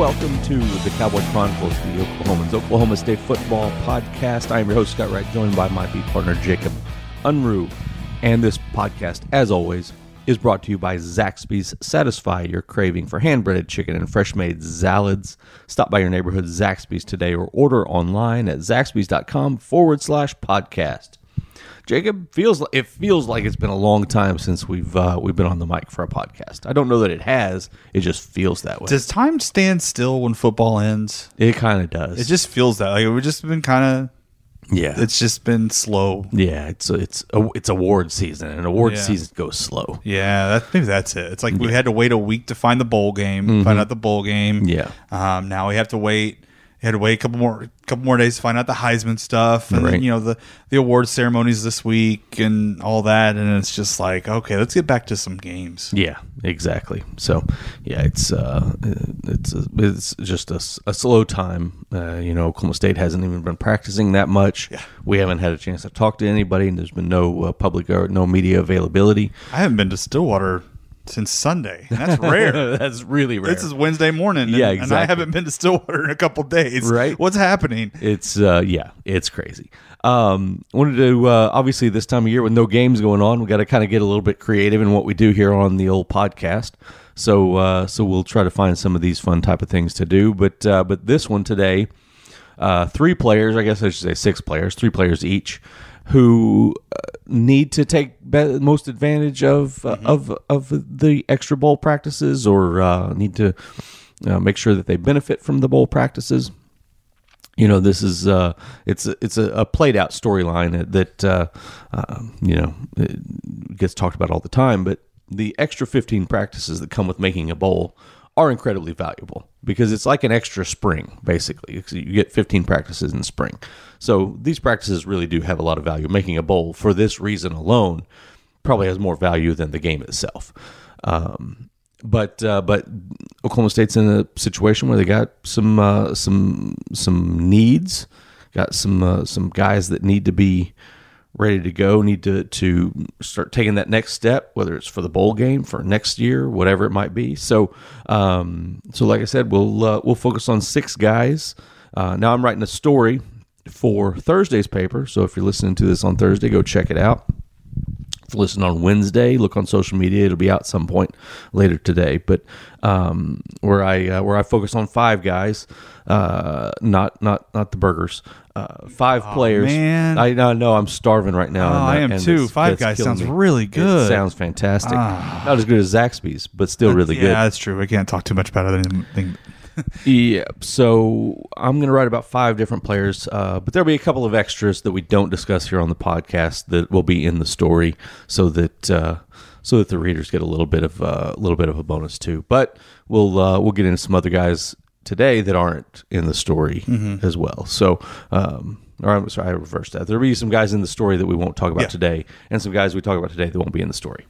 Welcome to the Cowboy Chronicles, the Oklahoman's Oklahoma State Football Podcast. I am your host, Scott Wright, joined by my beat partner, Jacob Unruh. And this podcast, as always, is brought to you by Zaxby's. Satisfy your craving for hand breaded chicken and fresh made salads. Stop by your neighborhood Zaxby's today or order online at zaxby's.com forward slash podcast. Jacob feels like, it feels like it's been a long time since we've uh, we've been on the mic for a podcast. I don't know that it has. It just feels that way. Does time stand still when football ends? it kind of does. It just feels that like we've just been kind of. yeah. It's just been slow. yeah. It's it's it's award season, and award Yeah. season goes slow. Yeah, that, maybe that's it. It's like we had to wait a week to find the bowl game, find out the bowl game. Yeah. Um, now we have to wait. Had to wait a couple more couple more days to find out the Heisman stuff, and Right. then you know the the award ceremonies this week and all that. And it's just like, okay, let's get back to some games. Yeah, exactly. So, yeah, it's uh, it's it's just a, a slow time. Uh, you know, Oklahoma State hasn't even been practicing that much. Yeah. We haven't had a chance to talk to anybody, and there's been no uh, public or no media availability. I haven't been to Stillwater since Sunday. And that's rare. That's really rare. This is Wednesday morning. and- Yeah, And I haven't been to Stillwater in a couple days. Right. What's happening? It's uh yeah, it's crazy. Um wanted to uh obviously this time of year with no games going on, we got to kind of get a little bit creative in what we do here on the old podcast. So uh so we'll try to find some of these fun type of things to do, but uh but this one today uh three players, I guess I should say six players, three players each who uh, need to take be- most advantage of uh, of of the extra bowl practices or uh, need to uh, make sure that they benefit from the bowl practices. You know this is uh it's a, it's a, a played out storyline that uh, uh you know gets talked about all the time but the extra 15 practices that come with making a bowl are incredibly valuable because it's like an extra spring basically. You get 15 practices in spring. So these practices really do have a lot of value. Making a bowl for this reason alone probably has more value than the game itself. Um but uh, but Oklahoma State's in a situation where they got some uh, some some needs, got some uh, some guys that need to be ready to go, need to to start taking that next step, whether it's for the bowl game, for next year, whatever it might be. So um, so like I said, we'll uh, we'll focus on six guys. Uh, now I'm writing a story for Thursday's paper, so if you're listening to this on Thursday, go check it out listen on Wednesday. Look on social media; it'll be out some point later today. But um, where I uh, where I focus on five guys, uh, not not not the burgers. Uh, five players. man. I know, I'm starving right now. Oh, I am too. it's- Five it's Guys sounds me. really It good. sounds fantastic. Not as good as Zaxby's, but still really yeah, good. Yeah, that's true. I can't talk too much about it. Anything. Yeah, so I'm going to write about five different players, uh, but there'll be a couple of extras that we don't discuss here on the podcast that will be in the story, so that uh, so that the readers get a little bit of uh, a little bit of a bonus too. But we'll uh, we'll get into some other guys today that aren't in the story as well. So. Um, or I'm sorry, I reversed that. There'll be some guys in the story that we won't talk about Yeah. today, and some guys we talk about today that won't be in the story.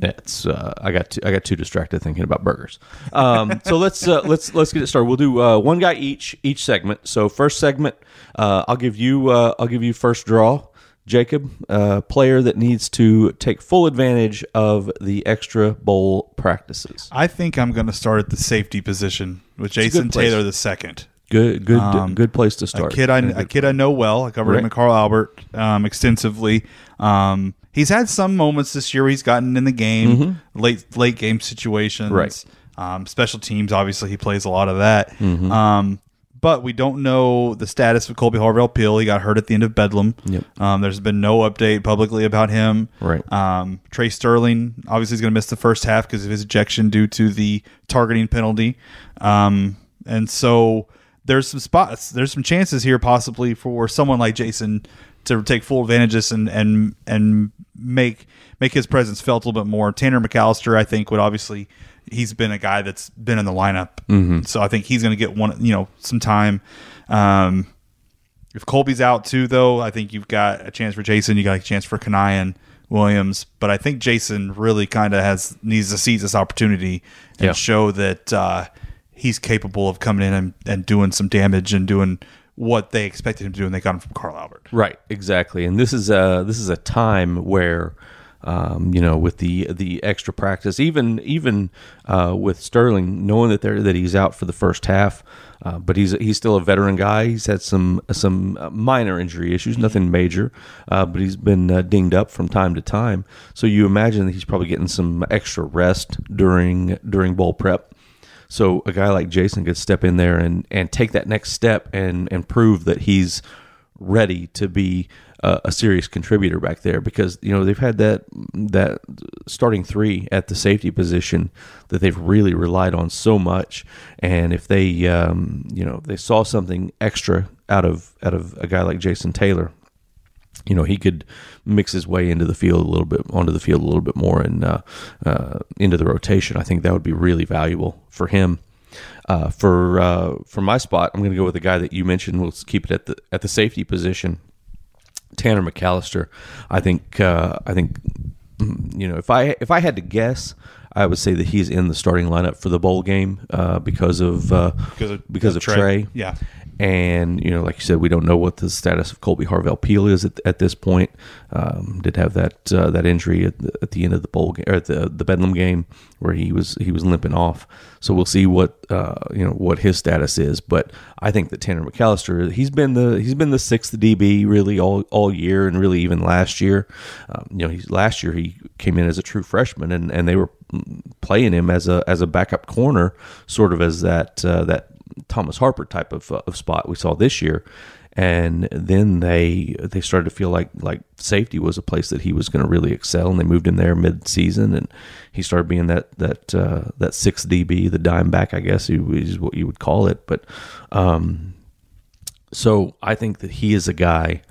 It's uh, I got too, I got too distracted thinking about burgers. Um, so let's uh, let's let's get it started. We'll do uh, one guy each each segment. So first segment, uh, I'll give you uh, I'll give you first draw. Jacob, uh, player that needs to take full advantage of the extra bowl practices. I think I'm going to start at the safety position with a Jason. Taylor the second. Good good Um, good place to start. A kid I a kid I know well. I covered him Right. at Carl Albert um, extensively. Um, he's had some moments this year. where He's gotten in the game, late late game situations. Mm-hmm. Right. Um, special teams. Obviously, he plays a lot of that. Mm-hmm. Um, but we don't know the status of Kolby Harvell Peel. He got hurt at the end of Bedlam. Yep. Um, there's been no update publicly about him. Right. Um, Tre Sterling obviously is going to miss the first half because of his ejection due to the targeting penalty. Um, and so there's some spots, there's some chances here possibly for someone like Jason to take full advantages and and and make make his presence felt a little bit more. Tanner McCalister, I think, would obviously he's been a guy that's been in the lineup, mm-hmm. so I think he's going to get one you know some time. Um, if Kolby's out too, though, I think you've got a chance for Jason. You got a chance for Kanion Williams, but I think Jason really kind of has needs to seize this opportunity and Yeah. show that uh, he's capable of coming in and, and doing some damage and doing what they expected him to do, and they got him from Carl Albert. Right, exactly. And this is a this is a time where um, you know with the the extra practice, even even uh, with Sterling, knowing that they that he's out for the first half, uh, but he's he's still a veteran guy. He's had some some uh, minor injury issues, nothing major, uh, but he's been uh, dinged up from time to time. So you imagine that he's probably getting some extra rest during during bowl prep. So a guy like Jason could step in there and, and take that next step and, and prove that he's ready to be a, a serious contributor back there because you know they've had that that starting three at the safety position that they've really relied on so much. And if they um, you know they saw something extra out of out of a guy like Jason Taylor you know he could mix his way into the field a little bit onto the field a little bit more and uh, uh, into the rotation. I think that would be really valuable for him. Uh, for uh, for my spot, I'm going to go with the guy that you mentioned. We'll keep it at the at the safety position, Tanner McCalister. I think uh, I think mm, you know if I if I had to guess, I would say that he's in the starting lineup for the bowl game uh, because of uh, Because of- because of Tre. Tre. Yeah. And you know, like you said, we don't know what the status of Kolby Harvell Peel is at, at this point. Um, did have that uh, that injury at the, at the end of the bowl game or at the the Bedlam game where he was he was limping off. So we'll see what uh, you know what his status is. But I think that Tanner McCalister he's been the he's been the sixth DB really all all year and really even last year. Um, you know, he's last year he came in as a true freshman and, and they were playing him as a as a backup corner, sort of as that uh, that Thomas Harper type of, uh, of spot we saw this year. And then they they started to feel like like safety was a place that he was going to really excel, and they moved him there mid season, and he started being that that uh, that sixth DB, the dime back, I guess is what you would call it. But um, so I think that he is a guy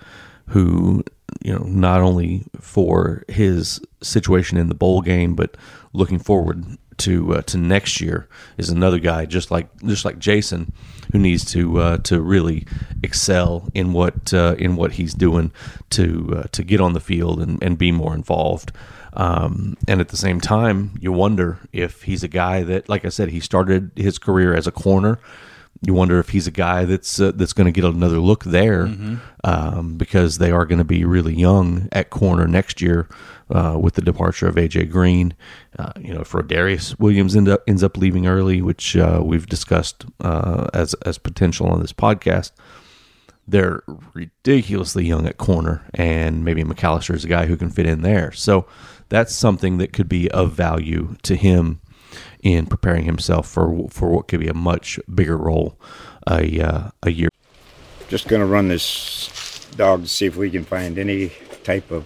who, you know, not only for his situation in the bowl game, but looking forward to uh, to next year is another guy just like just like Jason who needs to uh, to really excel in what uh, in what he's doing to uh, to get on the field and, and be more involved. Um, and at the same time, you wonder if he's a guy that, like I said, he started his career as a corner you wonder if he's a guy that's uh, that's going to get another look there um, because they are going to be really young at corner next year uh, with the departure of AJ Green. Uh, you know, if Rodarius Williams end up, ends up leaving early, which uh, we've discussed uh, as as potential on this podcast, they're ridiculously young at corner, and maybe McCalister is a guy who can fit in there. So that's something that could be of value to him in preparing himself for for what could be a much bigger role a uh, a year. Just gonna run this dog to see if we can find any type of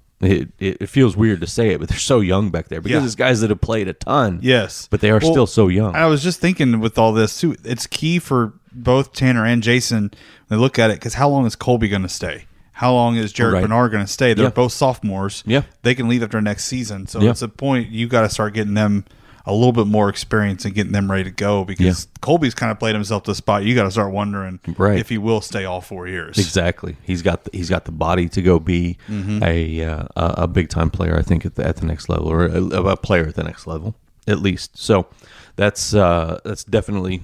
It, it, feels weird to say it, but they're so young back there because Yeah. it's guys that have played a ton. Yes. but they are Well, still so young. I was just thinking with all this too, it's key for both Tanner and Jason when they look at it because how long is Kolby going to stay? How long is Jared Right. Bernard going to stay? They're Yeah. both sophomores. Yeah. They can leave after next season. So Yeah. it's a point you got to start getting them a little bit more experience and getting them ready to go because Yeah. Kolby's kind of played himself to the spot. You got to start wondering Right. if he will stay all four years. Exactly. He's got the, he's got the body to go be Mm-hmm. a uh, a big time player. I think at the, at the next level, or a, a player at the next level, at least. So that's uh, that's definitely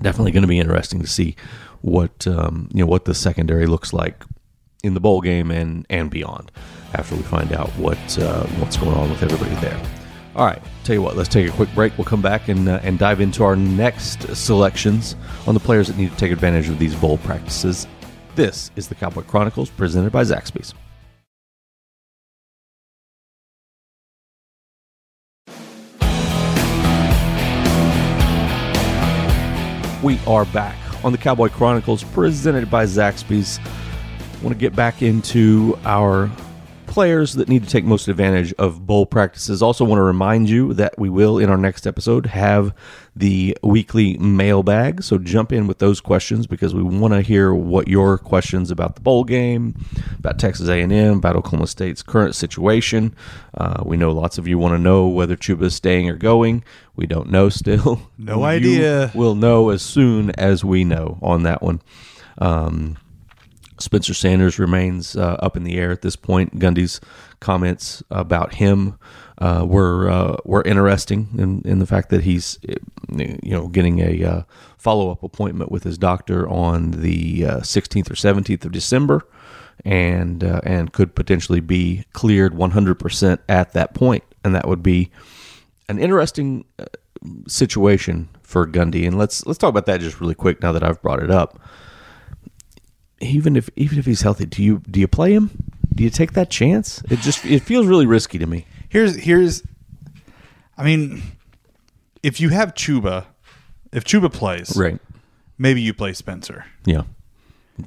definitely going to be interesting to see what um, you know what the secondary looks like in the bowl game and and beyond after we find out what uh, what's going on with everybody there. All right, tell you what, let's take a quick break. We'll come back and, uh, and dive into our next selections on the players that need to take advantage of these bowl practices. This is the Cowboy Chronicles presented by Zaxby's. We are back on the Cowboy Chronicles presented by Zaxby's. I want to get back into our players that need to take most advantage of bowl practices. Also, want to remind you that we will, in our next episode, have the weekly mailbag. So jump in with those questions because we want to hear what your questions about the bowl game, about Texas A&M, about Oklahoma State's current situation. Uh, we know lots of you want to know whether Chuba is staying or going. We don't know still. No idea. We'll know as soon as we know on that one. Um, Spencer Sanders remains uh, up in the air at this point. Gundy's comments about him uh, were uh, were interesting in, in the fact that he's you know getting a uh, follow up appointment with his doctor on the uh, 16th or 17th of December, and uh, and could potentially be cleared 100 percent at that point, and that would be an interesting uh, situation for Gundy. And let's let's talk about that just really quick now that I've brought it up even if even if he's healthy, do you do you play him? Do you take that chance? It just it feels really risky to me. Here's here's I mean if you have Chuba, if Chuba plays, Right. maybe you play Spencer. Yeah.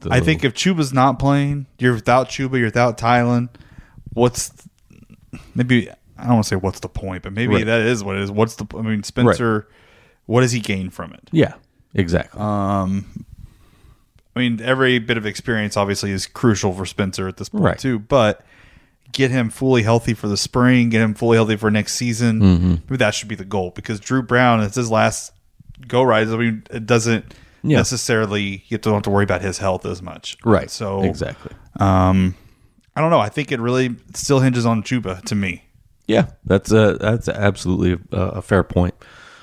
I think if Chuba's not playing, you're without Chuba, you're without Tylan. What's maybe I don't want to say what's the point, but maybe Right. that is what it is. What's the I mean Spencer what does he gain from it? Yeah. Exactly. Um I mean every bit of experience obviously is crucial for Spencer at this point Right. too, but get him fully healthy for the spring, get him fully healthy for next season. Mm-hmm. Maybe that should be the goal because Dru Brown, it's his last go ride. I mean, it doesn't Yeah. necessarily you don't have to worry about his health as much. right. So exactly. um, I don't know. I think it really still hinges on Chuba to me. Yeah, that's a that's absolutely a, a fair point.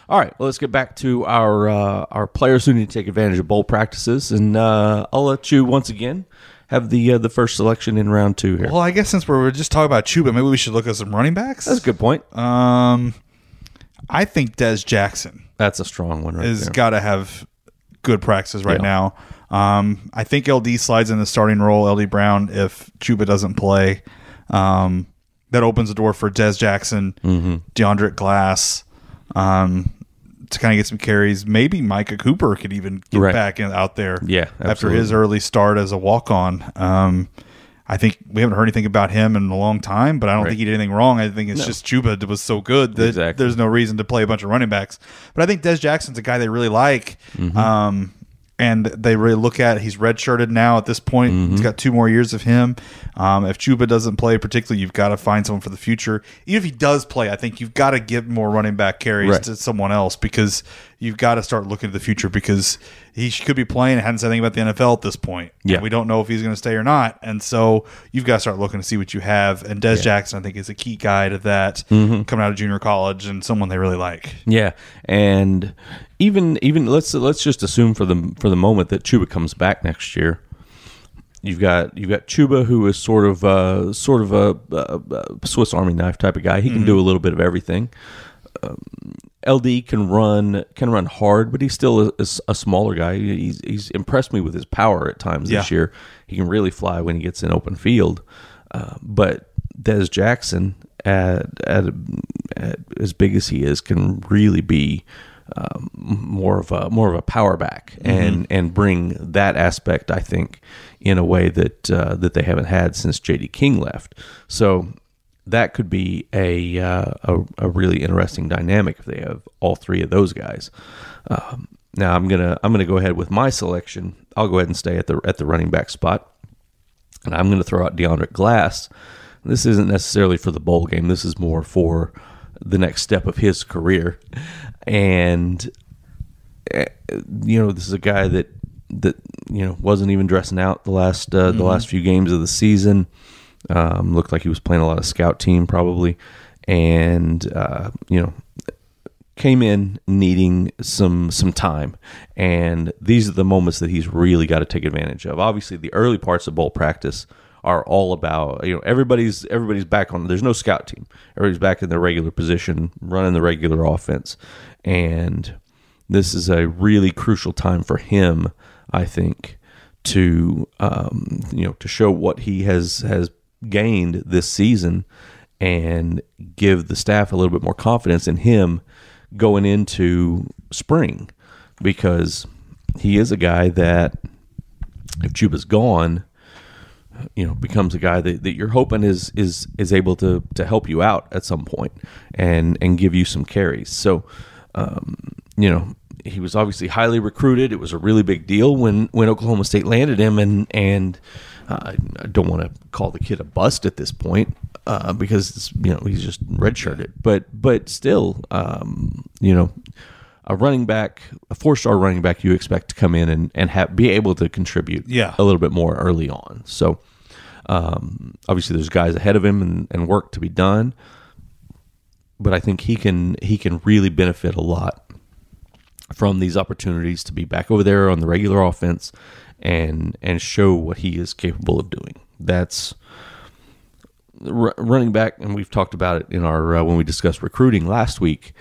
All right, well, let's get back to our uh, our players who need to take advantage of bowl practices, and uh, I'll let you once again have the uh, the first selection in round two here. Well, I guess since we're just talking about Chuba, maybe we should look at some running backs. That's a good point. Um, I think Des Jackson That's a strong one right has got to have good practices right Yeah. now. Um, I think LD slides in the starting role. LD Brown if Chuba doesn't play. Um, that opens the door for Des Jackson, Mm-hmm. DeAndre Glass, um, to kind of get some carries. Maybe Micah Cooper could even get Right. back in, out there. Yeah, after his early start as a walk on. Um, I think we haven't heard anything about him in a long time, but I don't Right. think he did anything wrong. I think it's just Chuba was so good that Exactly. there's no reason to play a bunch of running backs. But I think Des Jackson's a guy they really like. Mm-hmm. Um, and they really look at he's redshirted now at this point. Mm-hmm. He's got two more years of him. Um, if Chuba doesn't play, particularly, you've got to find someone for the future. Even if he does play, I think you've got to give more running back carries Right. to someone else because you've got to start looking to the future because he could be playing. And hadn't said anything about the NFL at this point. Yeah. And we don't know if he's going to stay or not, and so you've got to start looking to see what you have. And Des Jackson, I think, is a key guy to that Mm-hmm. coming out of junior college and someone they really like. Yeah, and even even let's let's just assume for the for the moment that Chuba comes back next year. You've got you've got Chuba, who is sort of uh, sort of a, a, a Swiss Army knife type of guy. He can do a little bit of everything. Um, LD can run can run hard, but he's still a smaller guy. He's he's impressed me with his power at times this year. He can really fly when he gets in open field. Uh, but Des Jackson, at, at at as big as he is, can really be um, more of a more of a power back and and bring that aspect. I think in a way that uh, that they haven't had since J.D. King left. So that could be a, uh, a a really interesting dynamic if they have all three of those guys. Um, now I'm gonna I'm gonna go ahead with my selection. I'll go ahead and stay at the at the running back spot, and I'm gonna throw out DeAndre Glass. This isn't necessarily for the bowl game. This is more for the next step of his career, and eh, you know this is a guy that that you know wasn't even dressing out the last uh, the last few games of the season. Um, looked like he was playing a lot of scout team probably, and uh, you know came in needing some some time, and these are the moments that he's really got to take advantage of. Obviously, the early parts of bowl practice are all about you know everybody's everybody's back on. There's no scout team. Everybody's back in their regular position, running the regular offense, and this is a really crucial time for him, I think, to um, you know to show what he has has gained this season and give the staff a little bit more confidence in him going into spring because he is a guy that if Chuba's gone, you know, becomes a guy that, that you're hoping is is is able to to help you out at some point and and give you some carries. So, um, you know, he was obviously highly recruited. It was a really big deal when when Oklahoma State landed him, and and uh, I don't want to call the kid a bust at this point uh, because it's, you know he's just redshirted, but but still, um, you know. A running back, a four-star running back, you expect to come in and and have, be able to contribute, Yeah. a little bit more early on. So, um, obviously, there's guys ahead of him and, and work to be done, but I think he can he can really benefit a lot from these opportunities to be back over there on the regular offense and and show what he is capable of doing. That's r- running back, and we've talked about it in our uh, when we discussed recruiting last week.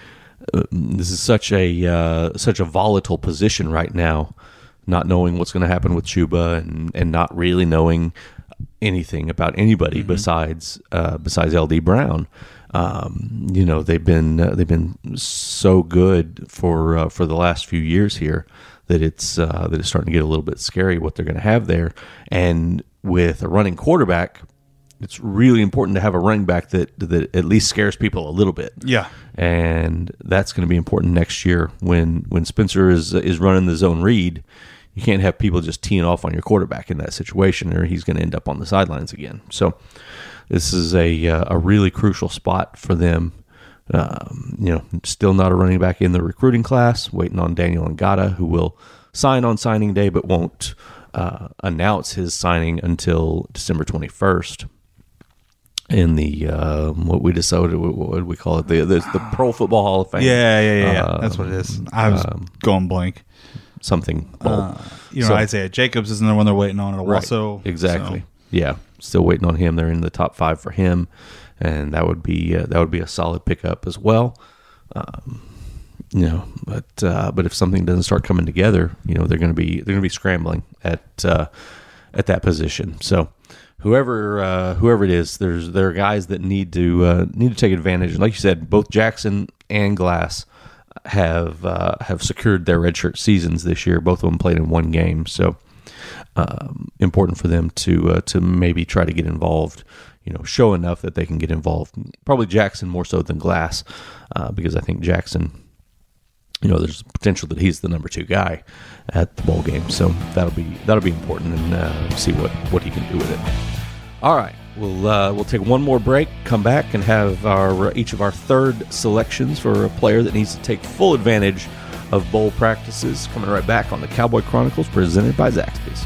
Uh, this is such a uh, such a volatile position right now, not knowing what's going to happen with Chuba and and not really knowing anything about anybody besides uh, besides LD Brown. Um, you know they've been uh, they've been so good for uh, for the last few years here that it's uh, that it's starting to get a little bit scary what they're going to have there. And with a running quarterback, it's really important to have a running back that that at least scares people a little bit. Yeah. and that's going to be important next year when when Spencer is is running the zone read. You can't have people just teeing off on your quarterback in that situation, or he's going to end up on the sidelines again. So, this is a uh, a really crucial spot for them. Um, you know, still not a running back in the recruiting class. Waiting on Daniel Ngata, who will sign on signing day, but won't uh, announce his signing until December twenty first in the uh, what we decided what would we call it the, the the Pro Football Hall of Fame. Yeah, yeah, yeah. yeah. Um, That's what it is. I was going blank. something. Uh, you know, So- Isaiah Jacobs is another one they're waiting on. Right. Also, exactly. so- Yeah, still waiting on him. They're in the top five for him, and that would be uh, that would be a solid pickup as well. Um, you know, but uh, but if something doesn't start coming together, you know they're going to be they're going to be scrambling at uh, at that position. So whoever uh, whoever it is, there's there are guys that need to uh, need to take advantage. Like you said, both Jackson and Glass have uh, have secured their redshirt seasons this year. Both of them played in one game, so um, important for them to uh, to maybe try to get involved. You know, show enough that they can get involved. Probably Jackson more so than Glass, uh, because I think Jackson. You know, there's potential that he's the number two guy at the bowl game, so that'll be that'll be important, and uh, see what what he can do with it. All right, we'll uh, we'll take one more break, come back, and have our each of our third selections for a player that needs to take full advantage of bowl practices. Coming right back on the Cowboy Chronicles, presented by Zaxby's.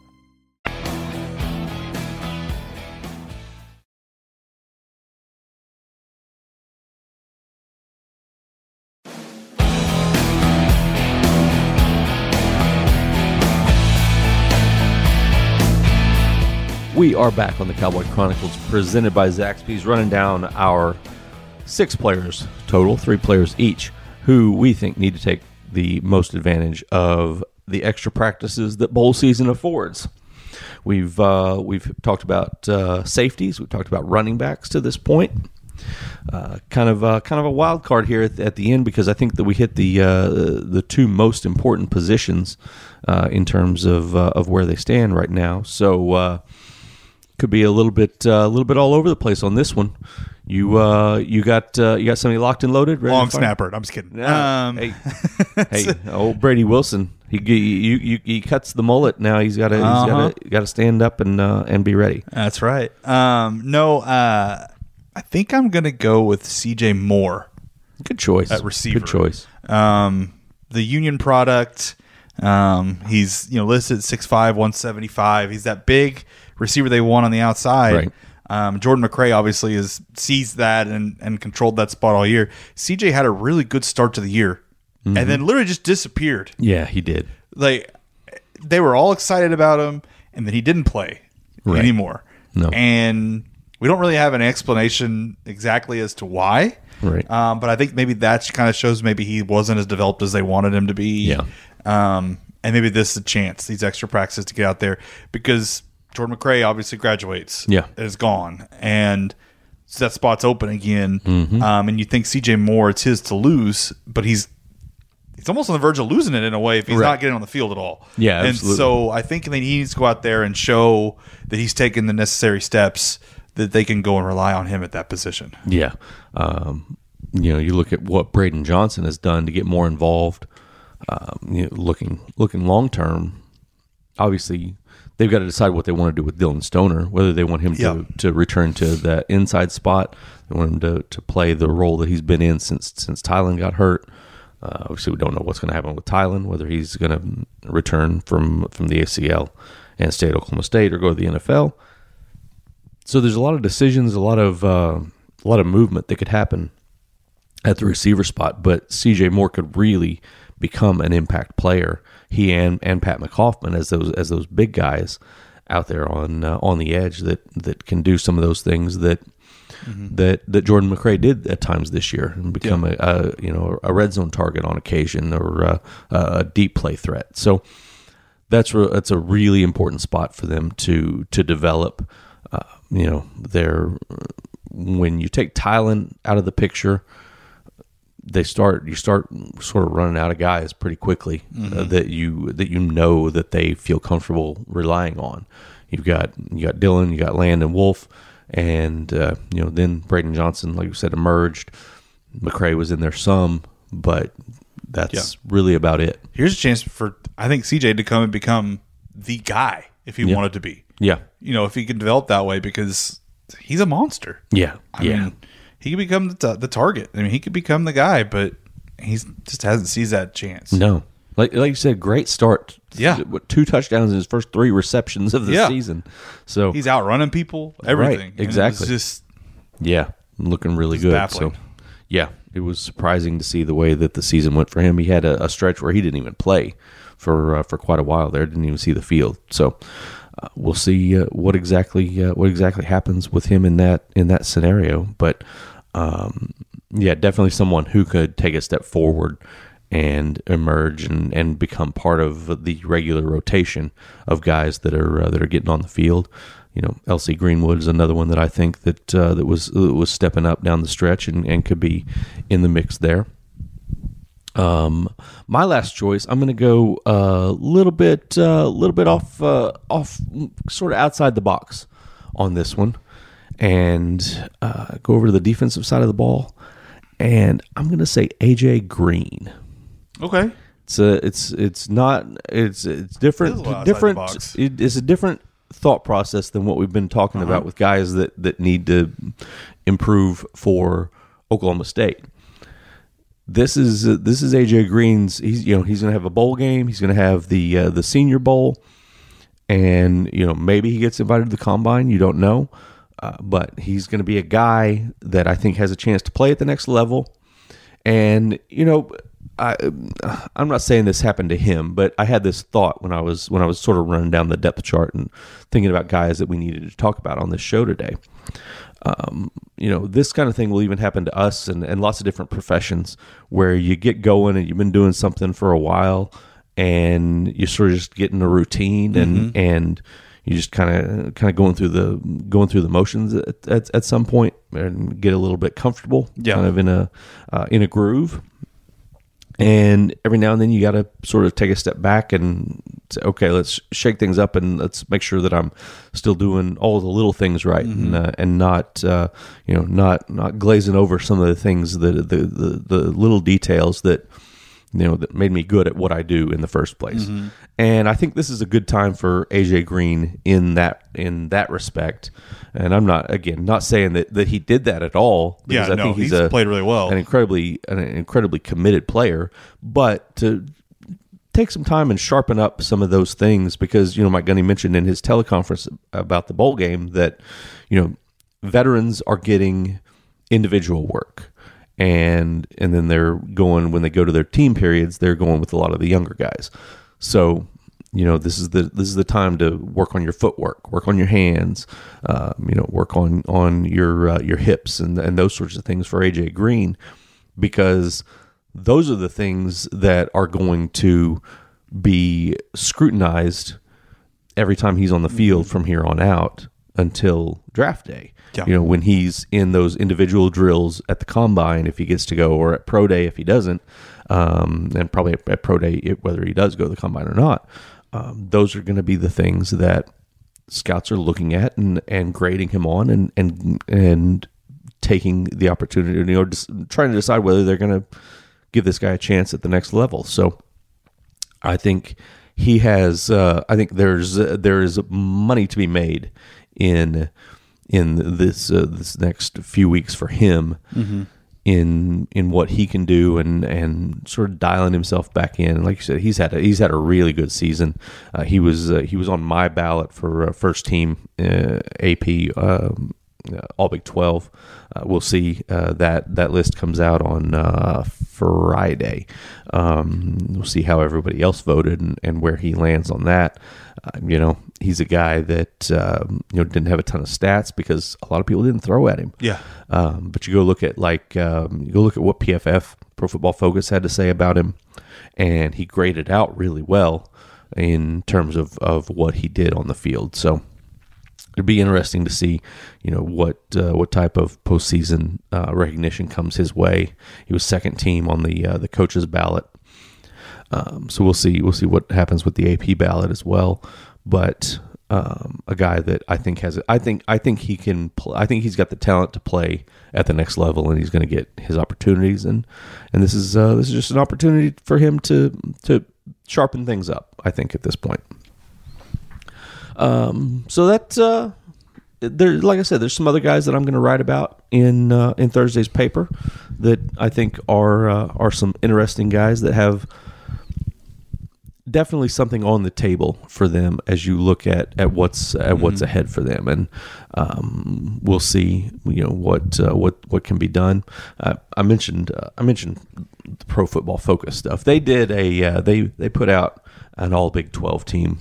We are back on the Cowboy Chronicles, presented by Zaxby's, running down our six players total, three players each, who we think need to take the most advantage of the extra practices that bowl season affords. We've uh, we've talked about uh, safeties, we've talked about running backs to this point. Uh, kind of uh, kind of a wild card here at the, at the end because I think that we hit the uh, the two most important positions uh, in terms of of where they stand right now. So could be a little bit uh, a little bit all over the place on this one. You uh, you got uh, you got somebody locked and loaded. Ready long snapper. I'm just kidding. Um, hey, hey, old Brady Wilson. He you, you he cuts the mullet now. He's got to he's Uh-huh. got to got to stand up and uh, and be ready. That's right. Um, no, uh, I think I'm gonna go with C.J. Moore. Good choice. At receiver. Good choice. Um, the Union product. Um, he's you know listed six five, one seventy five. He's that big receiver they want on the outside. Right. Um, Jordan McRae obviously is sees that and and controlled that spot all year. CJ had a really good start to the year. and then literally just disappeared. Yeah, he did. Like they were all excited about him, and then he didn't play Right. anymore. No. and we don't really have an explanation exactly as to why. Right. Um, but I think maybe that kind of shows maybe he wasn't as developed as they wanted him to be. Yeah. Um, and maybe this is a chance, these extra practices to get out there because Jordan McRae obviously graduates. Yeah. Is gone. And so that spot's open again. Mm-hmm. Um, and you think CJ Moore, it's his to lose, but he's he's almost on the verge of losing it in a way if he's Right. not getting on the field at all. Yeah, And absolutely. so I think that he needs to go out there and show that he's taken the necessary steps that they can go and rely on him at that position. Yeah. Um, you know, you look at what Braydon Johnson has done to get more involved. Um, you know, looking looking long term, obviously they've got to decide what they want to do with Dillon Stoner. Whether they want him Yeah. to, to return to that inside spot, they want him to, to play the role that he's been in since since Tylan got hurt. Uh, obviously, we don't know what's going to happen with Tylan, whether he's going to return from from the ACL and stay at Oklahoma State or go to the NFL. So there's a lot of decisions, a lot of uh, a lot of movement that could happen at the receiver spot, but CJ Moore could really become an impact player. He and, and Pat McCoffman as those as those big guys out there on uh, on the edge that that can do some of those things that that that Jordan McRae did at times this year and become a, a you know a red zone target on occasion or uh, a deep play threat. So that's re- that's a really important spot for them to to develop. Uh, you know, their when you take Tylan out of the picture, they start you start sort of running out of guys pretty quickly uh, that you that you know that they feel comfortable relying on. You've got you got Dillon, you got Landon Wolf, and uh, you know then Braydon Johnson, like you said, emerged. McRae was in there some, but that's really about it. Here's a chance for I think CJ to come and become the guy if he wanted to be. Yeah, You know, if he can develop that way because he's a monster. yeah, I yeah. mean, he could become the, t- the target. I mean, he could become the guy, but he's just hasn't seized that chance. No, like like you said, great start. Yeah. Two touchdowns in his first three receptions of the Yeah. season. So He's outrunning people, everything. Was exactly. just yeah, looking really good. baffling. So yeah, it was surprising to see the way that the season went for him. He had a, a stretch where he didn't even play for uh, for quite a while there. Didn't even see the field. So. Uh, we'll see uh, what exactly uh, what exactly happens with him in that in that scenario, but um, yeah, definitely someone who could take a step forward and emerge and, and become part of the regular rotation of guys that are uh, that are getting on the field. You know, LC Greenwood is another one that I think that uh, that was that was stepping up down the stretch and, and could be in the mix there. Um, my last choice, I'm going to go a little bit, a little bit off, uh, off, sort of outside the box on this one, and uh, go over to the defensive side of the ball, and I'm going to say AJ Green. okay. It's a, it's it's not it's it's different It is a lot outside the different it is a different thought process than what we've been talking Uh-huh. about with guys that that need to improve for Oklahoma State. This is uh, this is AJ Green's he's you know he's going to have a bowl game, he's going to have the uh, the senior bowl and you know maybe he gets invited to the combine, you don't know. Uh, but he's going to be a guy that I think has a chance to play at the next level. And you know, I I'm not saying this happened to him, but I had this thought when I was when I was sort of running down the depth chart and thinking about guys that we needed to talk about on this show today. Um, you know, this kind of thing will even happen to us and, and lots of different professions where you get going and you've been doing something for a while and you sort of just get in a routine and and you just kind of kind of going through the going through the motions at, at, at some point and get a little bit comfortable Yeah. kind of in a uh, in a groove and every now and then you got to sort of take a step back and say, okay, let's shake things up and let's make sure that I'm still doing all the little things right and, uh, and not, uh, you know, not, not glazing over some of the things that the, the, the little details that, you know, that made me good at what I do in the first place. Mm-hmm. And I think this is a good time for AJ Green in that, in that respect. And I'm not, again, not saying that, that he did that at all. Yeah, because I no, think he's, he's a, played really well. an incredibly an incredibly committed player, but to take some time and sharpen up some of those things because you know Mike Gundy mentioned in his teleconference about the bowl game that you know veterans are getting individual work and and then they're going when they go to their team periods, they're going with a lot of the younger guys. So you know this is the this is the time to work on your footwork, work on your hands, um, you know, work on on your uh, your hips and and those sorts of things for AJ Green, because those are the things that are going to be scrutinized every time he's on the field from here on out until draft day. Yeah. You know, when he's in those individual drills at the combine, if he gets to go, or at pro day if he doesn't, um, and probably at, at pro day it- whether he does go to the combine or not. Um, those are going to be the things that scouts are looking at and, and grading him on and and and taking the opportunity, you know, just trying to decide whether they're going to give this guy a chance at the next level. So I think he has. Uh, I think there's uh, there is money to be made in in this uh, this next few weeks for him in in what he can do and and sort of dialing himself back in. Like you said, he's had a, he's had a really good season. Uh, he was uh, he was on my ballot for uh, first team uh, AP. Um, all Big Twelve. Uh, we'll see uh, that that list comes out on uh, Friday. Um, we'll see how everybody else voted and, and where he lands on that. Uh, you know, he's a guy that um, you know didn't have a ton of stats because a lot of people didn't throw at him. Yeah. Um, but you go look at like um, you go look at what PFF Pro Football Focus had to say about him, and he graded out really well in terms of of what he did on the field. So it'd be interesting to see, you know, what uh, what type of postseason uh, recognition comes his way. He was second team on the uh, the coaches ballot, um, so we'll see we'll see what happens with the AP ballot as well. But um, a guy that I think has I think I think he can I think he's got the talent to play at the next level, and he's going to get his opportunities. and And this is uh, this is just an opportunity for him to to sharpen things up. I think at this point. Um, so that uh, there, like I said, there's some other guys that I'm going to write about in uh, in Thursday's paper that I think are uh, are some interesting guys that have definitely something on the table for them as you look at at what's at what's ahead for them, and um, we'll see you know what uh, what what can be done. Uh, I mentioned uh, I mentioned the Pro Football Focus stuff. They did a uh, they they put out an All Big Twelve team.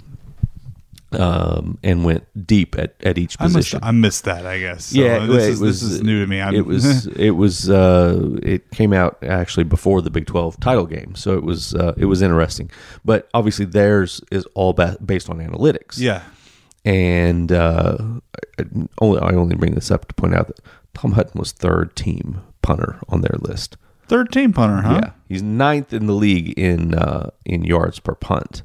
Um, and went deep at, at each I missed, position. I missed that. I guess. So yeah, This, it is, was, this is new to me. I'm, it was it was uh, it came out actually before the Big Twelve title game, so it was uh, it was interesting. But obviously, theirs is all ba- based on analytics. yeah. and uh, I, I only I only bring this up to point out that Tom Hutton was third team punter on their list. Third team punter, huh? Yeah, he's ninth in the league in uh, in yards per punt,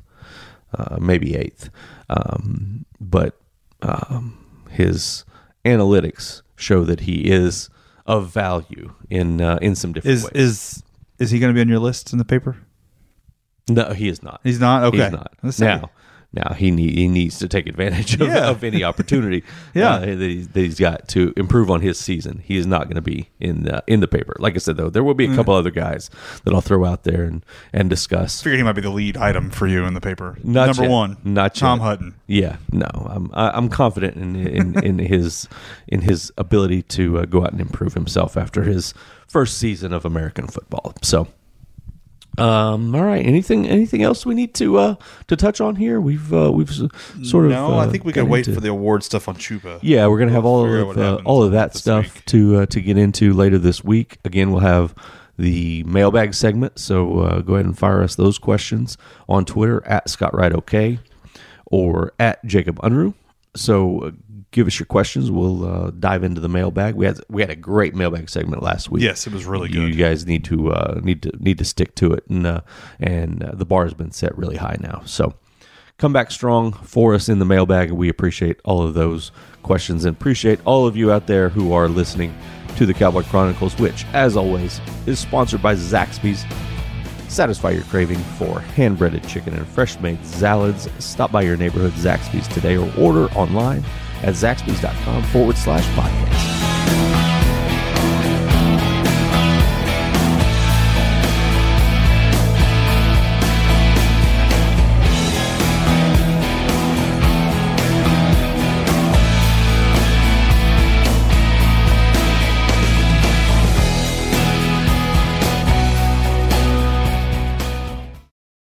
uh, maybe eighth. Um, but um, his analytics show that he is of value in uh, in some different Is ways. is is he going to be on your list in the paper? no, he is not. He's not. Okay. He's not. Let's. Now, now he need, he needs to take advantage of, Yeah. of any opportunity Yeah. uh, that, he's, that he's got to improve on his season. He is not going to be in the, in the paper. Like I said, though, there will be a couple other guys that I'll throw out there and, and discuss. I Figured he might be the lead item for you in the paper. Not Number yet. one, Not Tom yet. Hutton. Yeah, no, I'm I, I'm confident in in, in his in his ability to uh, go out and improve himself after his first season of American football. So, um, all right, anything anything else we need to uh, to touch on here? We've uh, we've sort of No, I uh, think we got could wait into- for the award stuff on Chuba. yeah, we're gonna have all of uh, all of that stuff week. to uh, to get into later this week. Again, we'll have the mailbag segment, so uh, go ahead and fire us those questions on Twitter at Scott Wright OK or at Jacob Unruh. So uh, give us your questions. We'll uh, dive into the mailbag. We had we had a great mailbag segment last week. Yes, it was really You good. You guys need to uh, need to need to stick to it, and uh, and uh, the bar has been set really high now. So come back strong for us in the mailbag. We appreciate all of those questions and appreciate all of you out there who are listening to the Cowboy Chronicles, which, as always, is sponsored by Zaxby's. Satisfy your craving for hand breaded chicken and fresh made salads. Stop by your neighborhood Zaxby's today or order online at zaxby's.com forward slash podcast.